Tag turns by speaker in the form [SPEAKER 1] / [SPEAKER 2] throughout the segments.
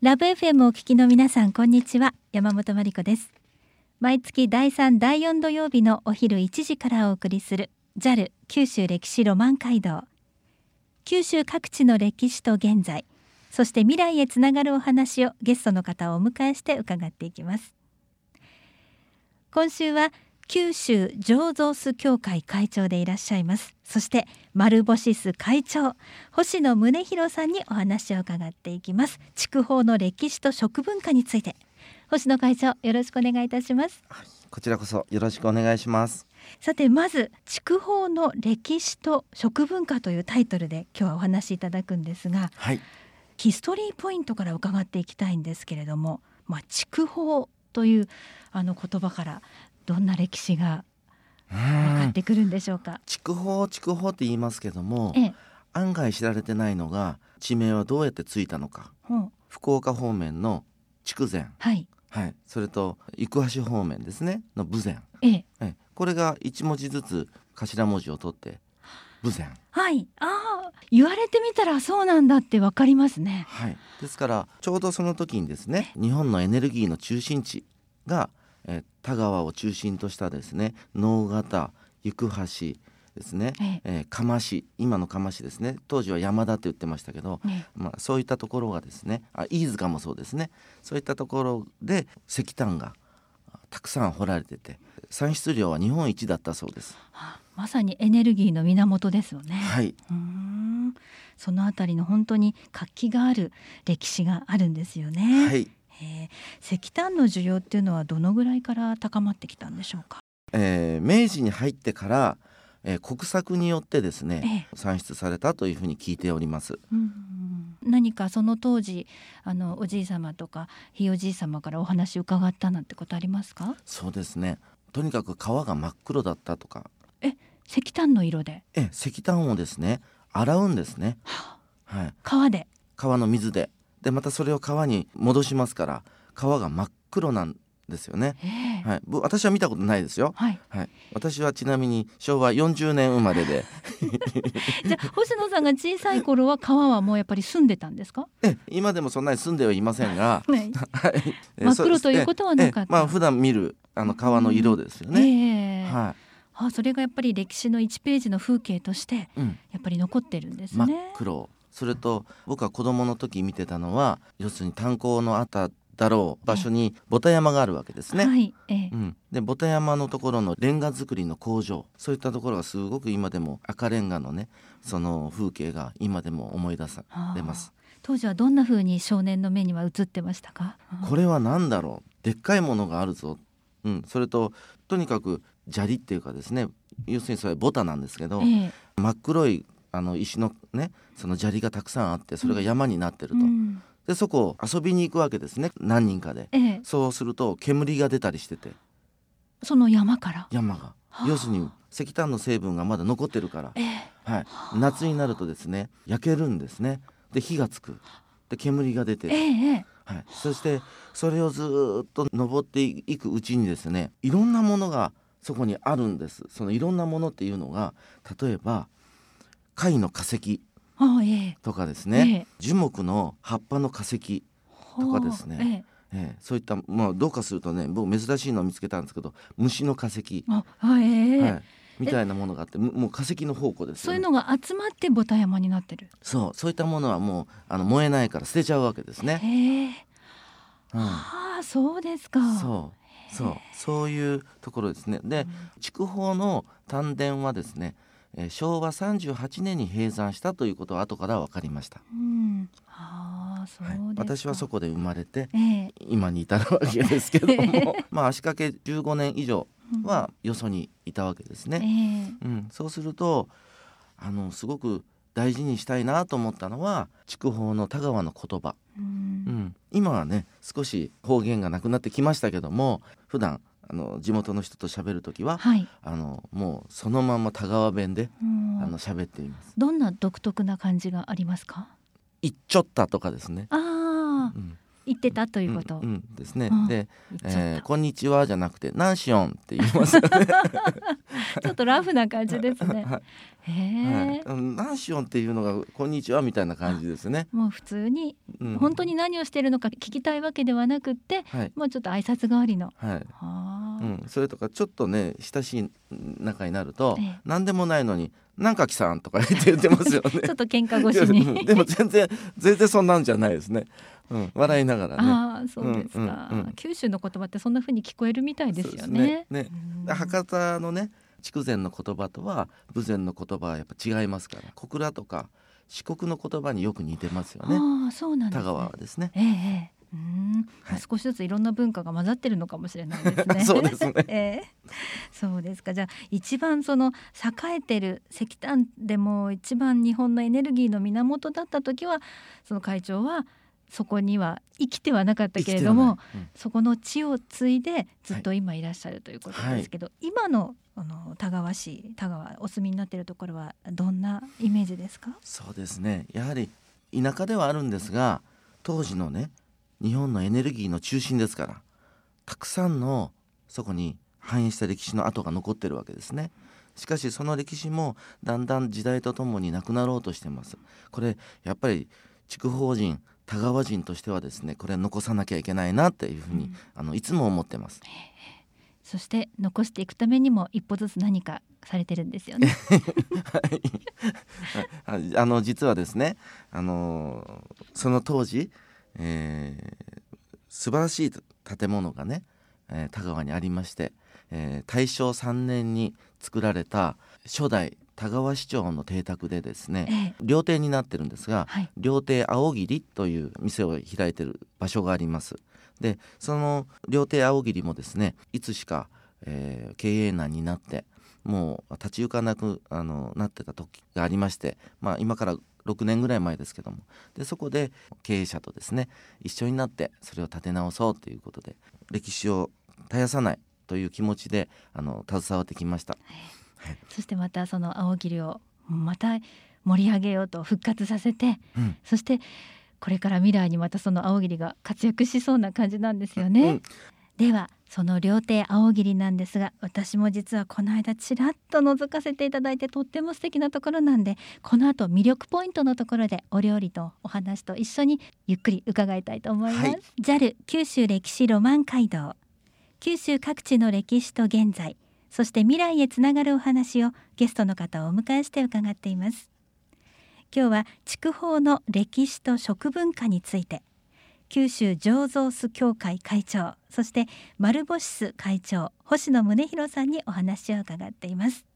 [SPEAKER 1] ラブ FM をお聞きの皆さんこんにちは。山本真理子です。毎月第3第4土曜日のお昼1時からお送りする JAL 九州歴史ロマン街道。九州各地の歴史と現在そして未来へつながるお話をゲストの方をお迎えして伺っていきます。今週は九州醸造酢協会会長でいらっしゃいます。そして丸星酢会長星野宗弘さんにお話を伺っていきます。筑豊の歴史と食文化について。星野会長よろしくお願いいたします。
[SPEAKER 2] こちらこそよろしくお願いします。
[SPEAKER 1] さてまず筑豊の歴史と食文化というタイトルで今日はお話しいただくんですが、
[SPEAKER 2] はい、
[SPEAKER 1] ヒストリーポイントから伺っていきたいんですけれどもまあ筑豊というあの言葉からどんな歴史が分かってくるんでしょうか？
[SPEAKER 2] 筑豊筑豊って言いますけども、ええ、案外知られてないのが地名はどうやってついたのか、う。ん、福岡方面の筑前、
[SPEAKER 1] はい、
[SPEAKER 2] はい、それと行橋方面ですね。の豊前、
[SPEAKER 1] ええ。
[SPEAKER 2] えこれが一文字ずつ頭文字を取って豊前。
[SPEAKER 1] はい。ああ。言われてみたらそうなんだってわかりますね。
[SPEAKER 2] はい。ですからちょうどその時にですね日本のエネルギーの中心地がえ田川を中心としたですね能形行橋ですね、ええ。ー、釜市今の釜市ですね。当時は山田って言ってましたけど、まあ、そういったところがですねあ飯塚もそうですね。そういったところで石炭がたくさん掘られてて産出量は日本一だったそうです、
[SPEAKER 1] はあ、まさにエネルギーの源ですよね。
[SPEAKER 2] はい。
[SPEAKER 1] うん。そのあたりの本当に活気がある歴史があるんですよね。
[SPEAKER 2] はい。
[SPEAKER 1] えー、石炭の需要っていうのはどのぐらいから高まってきたんでしょうか、
[SPEAKER 2] えー、明治に入ってから、えー、国策によってですね、えー、産出されたというふうに聞いております。
[SPEAKER 1] うん何かその当時あのおじい様とかひいおじい様からお話伺ったなんてことありますか？
[SPEAKER 2] そうですね。とにかく川が真っ黒だったとか。
[SPEAKER 1] え石炭の色で？
[SPEAKER 2] え石炭をですね洗うんですね、
[SPEAKER 1] は
[SPEAKER 2] あ、はい、
[SPEAKER 1] 川で？
[SPEAKER 2] 川の水ででまたそれを川に戻しますから川が真っ黒なんですよね、はい、私は見たことないですよ、
[SPEAKER 1] はい、
[SPEAKER 2] はい、私はちなみに昭和40年生まれで。
[SPEAKER 1] じゃあ星野さんが小さい頃は川はもうやっぱり住んでたんですか？
[SPEAKER 2] え今でもそんなに住んではいませんが、
[SPEAKER 1] はい、真っ黒ということはなかった。
[SPEAKER 2] まあ普段見るあの川の色ですよね、
[SPEAKER 1] えー、はい。あそれがやっぱり歴史の1ページの風景としてやっぱり残ってるんですね、
[SPEAKER 2] 真っ黒それと僕は子供の時見てたのは要するに炭鉱のあっただろう場所にボタ山があるわけですね。
[SPEAKER 1] はいえ
[SPEAKER 2] うん、でボタ山のところのレンガ作りの工場。そういったところがすごく今でも赤レンガのねその風景が今でも思い出されます。
[SPEAKER 1] 当時はどんな風に少年の目には映ってましたか？
[SPEAKER 2] これは何だろう？でっかいものがあるぞ。うん、それととにかく砂利っていうかですね。要するにそれボタなんですけど、え。真っ黒いあの石のねその砂利がたくさんあってそれが山になってると。うん。でそこを遊びに行くわけですね。何人かで、
[SPEAKER 1] ええ、
[SPEAKER 2] そうすると煙が出たりしてて。
[SPEAKER 1] その山から？
[SPEAKER 2] 山が、はあ、要するに石炭の成分がまだ残ってるから、
[SPEAKER 1] え、
[SPEAKER 2] はい、夏になるとですね焼けるんですね。で火がつく。で煙が出て、はい、そしてそれをずっと登っていくうちにですねいろんなものがそこにあるんです。そのいろんなものっていうのが例えば貝の化石とかですね、え樹木の葉っぱの化石とかですね、ええ。そういったまあどうかするとね僕珍しいのを見つけたんですけど虫の化石。
[SPEAKER 1] あ、はい、はい、
[SPEAKER 2] みたいなものがあってもう化石の宝庫です、ね、
[SPEAKER 1] そういうのが集まってボタ山になってる。
[SPEAKER 2] そう。そういったものはもうあの燃えないから捨てちゃうわけですね。
[SPEAKER 1] へえ、うん、あそうですか。
[SPEAKER 2] そう。そう。そういうところですね。で、筑豊の丹田はですねえ昭和38年に閉山したということは後から分かりました。
[SPEAKER 1] うん。はい、
[SPEAKER 2] 私はそこで生まれて、
[SPEAKER 1] えー、
[SPEAKER 2] 今に至るわけですけども。まあ足掛け15年以上はよそにいたわけです
[SPEAKER 1] ね。
[SPEAKER 2] えー、うん、そうするとあのすごく大事にしたいなと思ったのは筑豊の田川の言葉、
[SPEAKER 1] うん、うん、
[SPEAKER 2] 今はね少し方言がなくなってきましたけども普段あの地元の人と喋る時は、
[SPEAKER 1] はい、
[SPEAKER 2] あのもうそのまま田川弁で、あの喋っています。
[SPEAKER 1] どんな独特な感じがありますか
[SPEAKER 2] いっちょったとかですね。
[SPEAKER 1] ああ、うん、いっってたということ、
[SPEAKER 2] うんうん、ですね、で、えー、こんにちはじゃなくてナンシオンって言いますよね。
[SPEAKER 1] ちょっとラフな感じですね、はい、
[SPEAKER 2] へえ、はい、ナンシオンっていうのがこんにちはみたいな感じですね。
[SPEAKER 1] もう普通に、うん、本当に何をしているのか聞きたいわけではなくて、はい、もうちょっと挨拶代わりの。
[SPEAKER 2] はい、うん、それとかちょっとね親しい仲になると、ええ、何でもないのになんかきさんとか言ってますよね。
[SPEAKER 1] ちょっと喧嘩越しに。
[SPEAKER 2] でも全然全然そんなんじゃないですね、うん、笑いながらね。
[SPEAKER 1] ああそうですか、うんうんうん、九州の言葉ってそんな風に聞こえるみたいですよね。
[SPEAKER 2] ね。ね。博多のね筑前の言葉とは豊前の言葉はやっぱ違いますから小倉とか四国の言葉によく似てますよね。
[SPEAKER 1] あそうなん、ね、
[SPEAKER 2] 田川ですね。
[SPEAKER 1] ええうん、はい、少しずついろんな文化が混ざってるのかもしれないですね。
[SPEAKER 2] そうですね。
[SPEAKER 1] えー、そうですか。じゃあ一番その栄えてる石炭でも一番日本のエネルギーの源だった時はその会長はそこには生きてはなかったけれども、うん、そこの地を継いでずっと今いらっしゃるということですけど、はい、今のあの田川市田川お住みになっているところはどんなイメージですか？
[SPEAKER 2] そうですね。やはり田舎ではあるんですが当時のね日本のエネルギーの中心ですからたくさんのそこに反映した歴史の跡が残ってるわけですね。しかしその歴史もだんだん時代とともになくなろうとしてます。これやっぱり筑豊人田川人としてはですねこれ残さなきゃいけないなっていうふうに、うん、あのいつも思ってます。
[SPEAKER 1] そして残していくためにも一歩ずつ何かされてるんですよね。
[SPEAKER 2] はい、あの実はですねあのその当時えー、素晴らしい建物がね、えー、田川にありまして、えー、大正3年に作られた初代田川市長の邸宅でですね、ええ、料亭になってるんですが、はい、料亭青桐という店を開いてる場所があります。でその料亭青桐もですねいつしか、えー、経営難になってもう立ち行かなくあのなってた時がありまして、まあ、今から6年ぐらい前ですけども。でそこで経営者とですね一緒になってそれを立て直そうということで歴史を絶やさないという気持ちであの携わってきました、
[SPEAKER 1] はい、そしてまたその青桐をまた盛り上げようと復活させて、うん、そしてこれから未来にまたその青桐が活躍しそうな感じなんですよね。うん、ではその料亭青桐なんですが私も実はこの間ちらっと覗かせていただいてとっても素敵なところなんでこの後魅力ポイントのところでお料理とお話と一緒にゆっくり伺いたいと思います、はい、JAL 九州歴史ロマン街道。九州各地の歴史と現在そして未来へつながるお話をゲストの方をお迎えして伺っています。今日は筑豊の歴史と食文化について九州醸造酢協会会長そして丸星酢会長星野宗弘さんにお話を伺っています。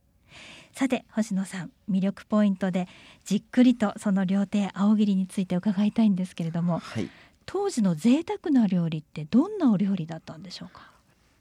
[SPEAKER 1] さて星野さん魅力ポイントでじっくりとその料亭青桐について伺いたいんですけれども、はい、当時の贅沢な料理ってどんなお料理だったんでしょうか？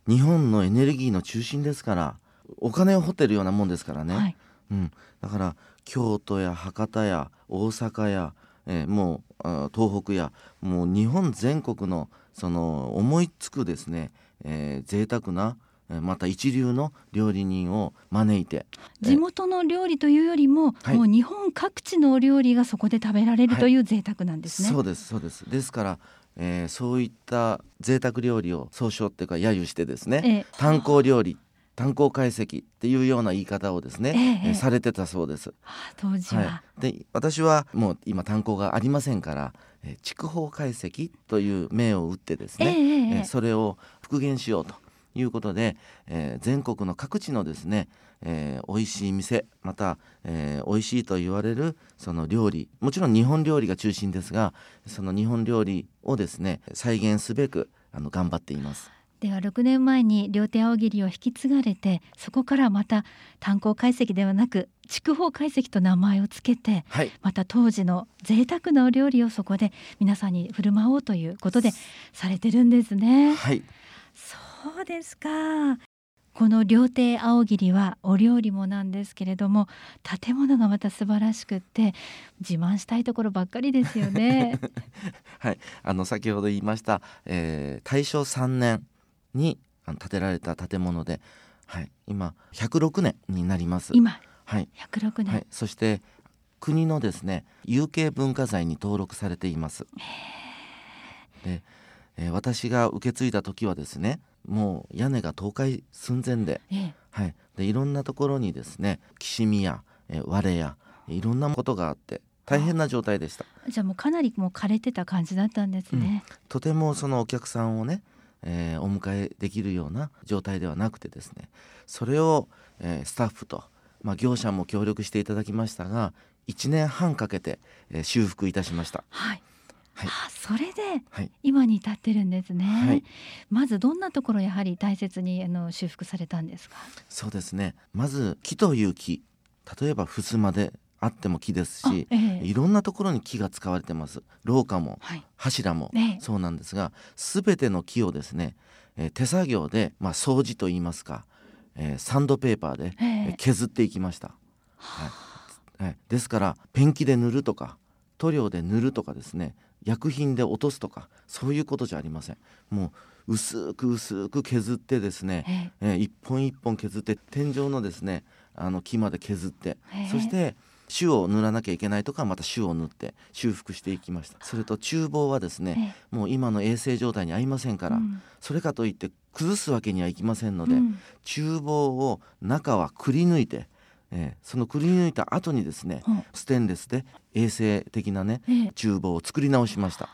[SPEAKER 2] 日本のエネルギーの中心ですからお金を掘ってるようなもんですからね、はい、うん、だから京都や博多や大阪やえー、もう東北やもう日本全国のその思いつくですね、えー、贅沢なまた一流の料理人を招いて
[SPEAKER 1] 地元の料理というよりも、はい、もう日本各地のお料理がそこで食べられるという贅沢なんですね、
[SPEAKER 2] はい、そうですそうです。ですから、えー、そういった贅沢料理を総称っていうか揶揄してですね、えー、炭鉱料理炭鉱解析っていうような言い方をですね、ええされてたそうです。
[SPEAKER 1] 当時は、
[SPEAKER 2] はい、で私はもう今炭鉱がありませんから、え筑豊解析という名を打ってですね、ええそれを復元しようということで、えー、全国の各地のですね、えー、美味しい店また、えー、美味しいと言われるその料理もちろん日本料理が中心ですがその日本料理をですね再現すべくあの頑張っています。
[SPEAKER 1] では6年前に両手青桐を引き継がれてそこからまた炭鉱解析ではなく筑豊解析と名前を付けて、はい、また当時の贅沢なお料理をそこで皆さんに振る舞おうということでされてるんですね。
[SPEAKER 2] はい、
[SPEAKER 1] そうですか。この料亭青桐はお料理もなんですけれども建物がまた素晴らしくって自慢したいところばっかりですよね。
[SPEAKER 2] はい、あの先ほど言いました、えー、大正3年に建てられた建物で、はい、今106年になります。
[SPEAKER 1] 今、
[SPEAKER 2] はい、
[SPEAKER 1] 106年、はい、
[SPEAKER 2] そして国のですね有形文化財に登録されています。でえー、私が受け継いだ時はですねもう屋根が倒壊寸前で,、はい、でいろんなところにですねきしみや、えー、割れやいろんなことがあって大変な状態でした。
[SPEAKER 1] じゃあもうかなりもう枯れてた感じだったんですね、
[SPEAKER 2] うん、とてもそのお客さんをね、えー、お迎えできるような状態ではなくてですねそれを、えー、スタッフと、まあ、業者も協力していただきましたが1年半かけて、えー、修復いたしました。
[SPEAKER 1] はいはい、あそれで今に至ってるんですね、はい、まずどんなところやはり大切にあの修復されたんですか？
[SPEAKER 2] そうですね。まず木という木。例えば襖であっても木ですし、ええ、いろんなところに木が使われてます。廊下も、はい、柱もそうなんですが、すべての木をですね、えー、手作業で、まあ、掃除といいますか、えー、サンドペーパーで、え削っていきました、はい。はい、ですからペンキで塗るとか塗料で塗るとかですね薬品で落とすとかそういうことじゃありません。もう薄く薄く削ってですね、えー、一本一本削って天井のですねあの木まで削ってそして種を塗らなきゃいけないとかまた種を塗って修復していきました。それと厨房はですね、もう今の衛生状態に合いませんから、うん、それかといって崩すわけにはいきませんので、うん、厨房を中はくり抜いてえー、そのくり抜いた後にですね、うん、ステンレスで衛生的なね、えー、厨房を作り直しました。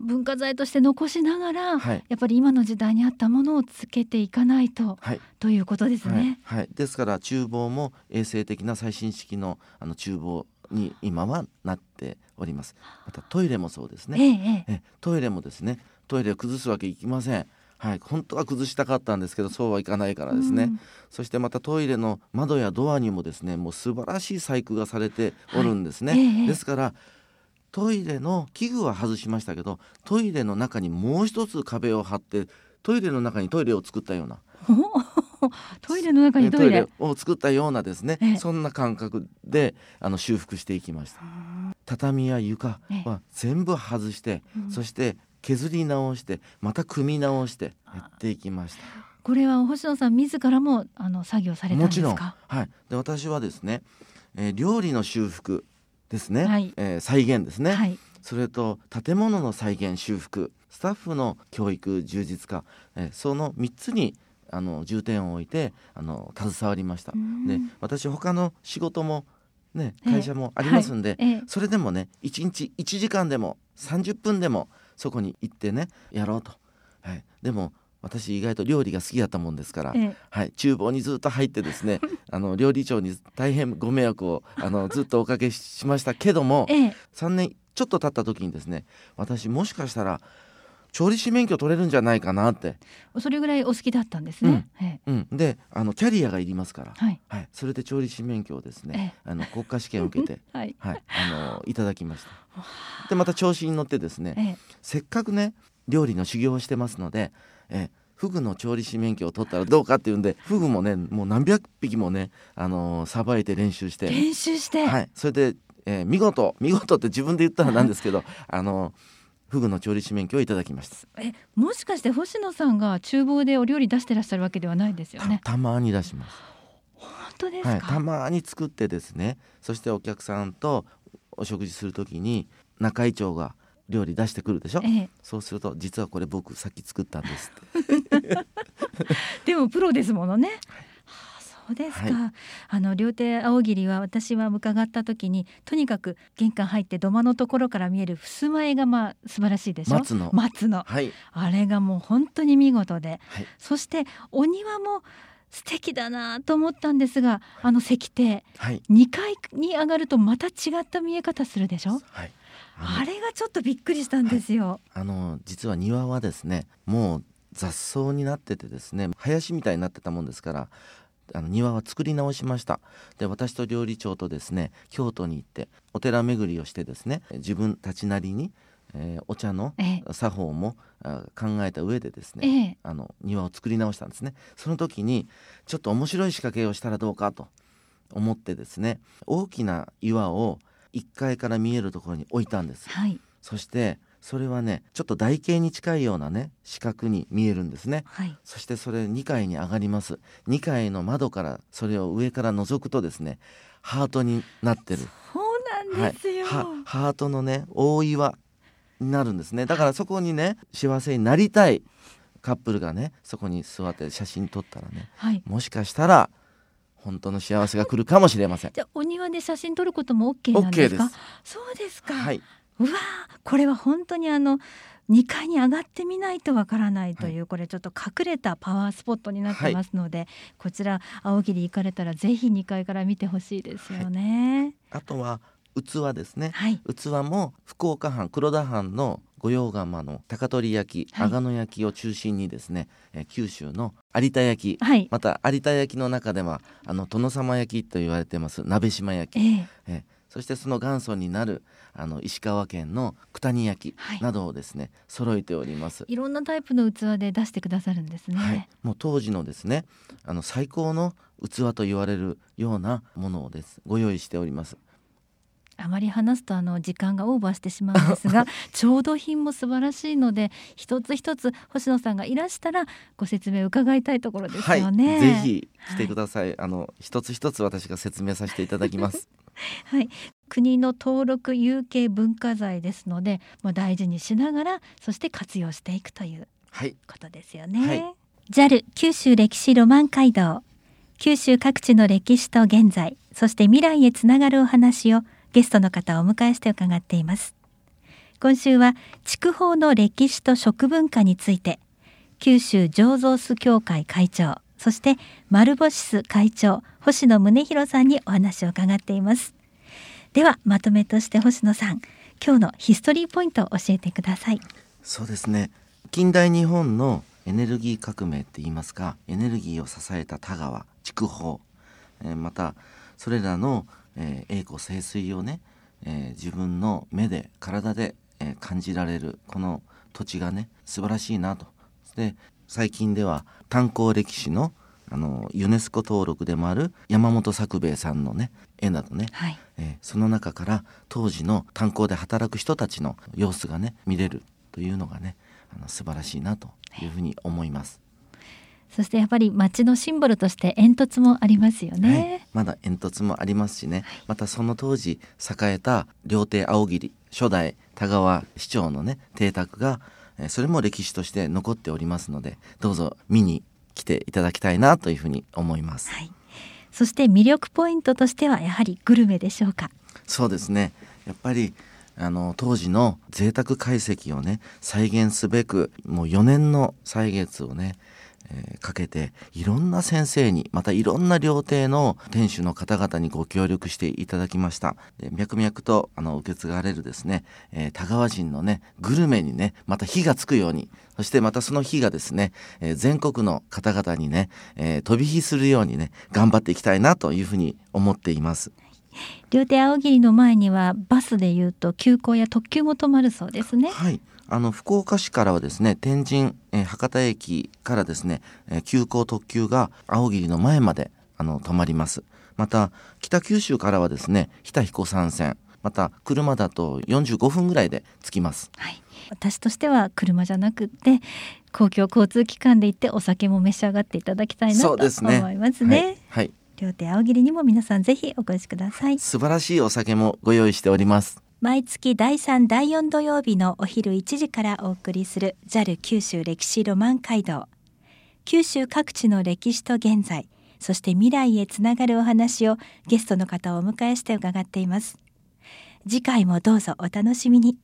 [SPEAKER 1] 文化財として残しながら、はい、やっぱり今の時代に合ったものをつけていかないと、はい、ということですね、
[SPEAKER 2] はい、はい、ですから厨房も衛生的な最新式のあの厨房に今はなっております。またトイレもそうですね、ええ、トイレもですね。トイレを崩すわけいきませんはい、本当は崩したかったんですけどそうはいかないからですね、うん、そしてまたトイレの窓やドアにもですねもう素晴らしい細工がされておるんですね、はいですからトイレの器具は外しましたけどトイレの中にもう一つ壁を張ってトイレの中にトイレを作ったような。
[SPEAKER 1] トイレの中にトイレ。
[SPEAKER 2] を作ったようなですね、ええ、そんな感覚であの修復していきました。畳や床は全部外して、え、そして削り直してまた組み直してやっていきました。
[SPEAKER 1] これは星野さん自らもあの作業されたんですか？
[SPEAKER 2] はい。で私はですね、えー、料理の修復ですね、はい、えー、再現ですね、はい、それと建物の再現修復。スタッフの教育充実化、えー、その3つにあの重点を置いてあの携わりました。で私他の仕事もね会社もありますんで、えーはい、それでもね1日1時間でも30分でもそこに行ってねやろうと、はい、でも私意外と料理が好きだったもんですから、ええ、はい、厨房にずっと入ってですね あの料理長に大変ご迷惑をあのずっとおかけしましたけども、ええ、3年ちょっと経った時にですね私もしかしたら調理師免許取れるんじゃないかなって。
[SPEAKER 1] それぐらいお好きだったんですね、
[SPEAKER 2] うん、うん、であのキャリアがいりますから、はい、はい、それで調理師免許をですね、あの国家試験を受けて、はい、はい、あのいただきました。でまた調子に乗ってですね、せっかくね料理の修行をしてますので、えフグの調理師免許を取ったらどうかっていうんでフグもねもう何百匹もねあのさばいて練習して。
[SPEAKER 1] 練習して。
[SPEAKER 2] はい。それで、えー、見事見事って自分で言ったらなんですけど あのフグの調理師免許をいただきました。
[SPEAKER 1] えもしかして星野さんが厨房でお料理出してらっしゃるわけではないですよね？
[SPEAKER 2] たまに出します。
[SPEAKER 1] 本当ですはい、
[SPEAKER 2] たまに作ってですねそしてお客さんとお食事するときに中井長が料理出してくるでしょ、ええ、そうすると実はこれ僕さっき作ったんです
[SPEAKER 1] でもプロですものね、そうですか、はい、あの両手青桐は私は伺った時にとにかく玄関入って土間のところから見える襖絵がまあ素晴らしいでしょ？
[SPEAKER 2] 松の。
[SPEAKER 1] 松の、はい、あれがもう本当に見事で、はい、そしてお庭も素敵だなと思ったんですがあの石庭、はい、2階に上がるとまた違った見え方するでしょ、はい、あれがちょっとびっくりしたんですよ、
[SPEAKER 2] あの実は庭はですねもう雑草になっててですね林みたいになってたもんですからあの庭は作り直しました。で私と料理長とですね京都に行ってお寺巡りをしてですね自分たちなりに、えー、お茶の作法も、考えた上でですね、えあの庭を作り直したんですね。その時にちょっと面白い仕掛けをしたらどうかと思ってですね大きな岩を1階から見えるところに置いたんです、はい、そしてそれはねちょっと台形に近いようなね四角に見えるんですね、はい、そしてそれ2階に上がります。2階の窓からそれを上から覗くとですねハートになってる。
[SPEAKER 1] そうなんですよ、
[SPEAKER 2] はい、ハートのね大岩になるんですね。だからそこにね幸せになりたいカップルがねそこに座って写真撮ったらね、はい、もしかしたら本当の幸せが来るかもしれません。
[SPEAKER 1] じゃお庭で写真撮ることも OK なんですか？そうですか、はい、うわこれは本当にあの2階に上がってみないとわからないという、はい、これちょっと隠れたパワースポットになってますので、はい、こちら青桐行かれたらぜひ2階から見てほしいですよね、
[SPEAKER 2] はい、あとは器ですね、器も福岡藩黒田藩の御用窯の高取焼き、阿賀野焼きを中心にですね、え九州の有田焼き、はい、また有田焼きの中ではあの殿様焼きと言われてます鍋島焼き、えー、えそしてその元祖になるあの石川県の九谷焼きなどをですね、はい、揃えております。
[SPEAKER 1] いろんなタイプの器で出してくださるんですね、は
[SPEAKER 2] い、もう当時のですねあの最高の器と言われるようなものをです。ご用意しております。
[SPEAKER 1] あまり話すとあの時間がオーバーしてしまうんですが 調度品も素晴らしいので一つ一つ星野さんがいらしたらご説明伺いたいところですよね、
[SPEAKER 2] はい、ぜひ来てください、はい、あの一つ一つ私が説明させていただきます
[SPEAKER 1] はい、国の登録有形文化財ですので、まあ、大事にしながらそして活用していくということですよね。はい、JAL 九州歴史ロマン街道。九州各地の歴史と現在そして未来へつながるお話をゲストの方をお迎えして伺っています。今週は筑豊の歴史と食文化について九州醸造酢協会会長そして丸星酢会長星野宗弘さんにお話を伺っています。ではまとめとして星野さん今日のヒストリーポイントを教えてください。
[SPEAKER 2] そうですね。近代日本のエネルギー革命って言いますかエネルギーを支えた田川筑豊、えー、またそれらの、えー、栄枯盛衰をね、えー、自分の目で体で、えー、感じられるこの土地がね素晴らしいなと。で最近では炭鉱歴史のあのユネスコ登録でもある山本作兵衛さんのね絵などね、はい、えー、その中から当時の炭鉱で働く人たちの様子がね見れるというのがねあの素晴らしいなというふうに思います。
[SPEAKER 1] そしてやっぱり町のシンボルとして煙突もありますよね、はい、
[SPEAKER 2] まだ煙突もありますしね、またその当時栄えた料亭青桐初代田川市長のね邸宅がそれも歴史として残っておりますのでどうぞ見に来ていただきたいなというふうに思います、はい、
[SPEAKER 1] そして魅力ポイントとしてはやはりグルメでしょうか？
[SPEAKER 2] そうですね。やっぱりあの当時の贅沢解析をね再現すべくもう4年の歳月をねえー、かけていろんな先生にまたいろんな料亭の店主の方々にご協力していただきましたで脈々とあの受け継がれるですね、えー、田川人のねグルメにねまた火がつくようにそしてまたその火がですね、えー、全国の方々にね、えー、飛び火するようにね頑張っていきたいなというふうに思っています。
[SPEAKER 1] 両手青桐の前にはバスでいうと急行や特急も止まるそうですね。
[SPEAKER 2] はい、あの福岡市からはですね天神、えー、博多駅からですね、えー、急行特急が青桐の前まであの止まります。また北九州からはですね日田彦山線また車だと45分ぐらいで着きます、
[SPEAKER 1] はい、私としては車じゃなくて公共交通機関で行ってお酒も召し上がっていただきたいなと思いますね、ね、はい、はい、両手青桐にも皆さんぜひお越しください。
[SPEAKER 2] 素晴らしいお酒もご用意しております
[SPEAKER 1] 毎月第3第4土曜日のお昼1時からお送りする JAL 九州歴史ロマン街道。九州各地の歴史と現在そして未来へつながるお話をゲストの方をお迎えして伺っています。次回もどうぞお楽しみに。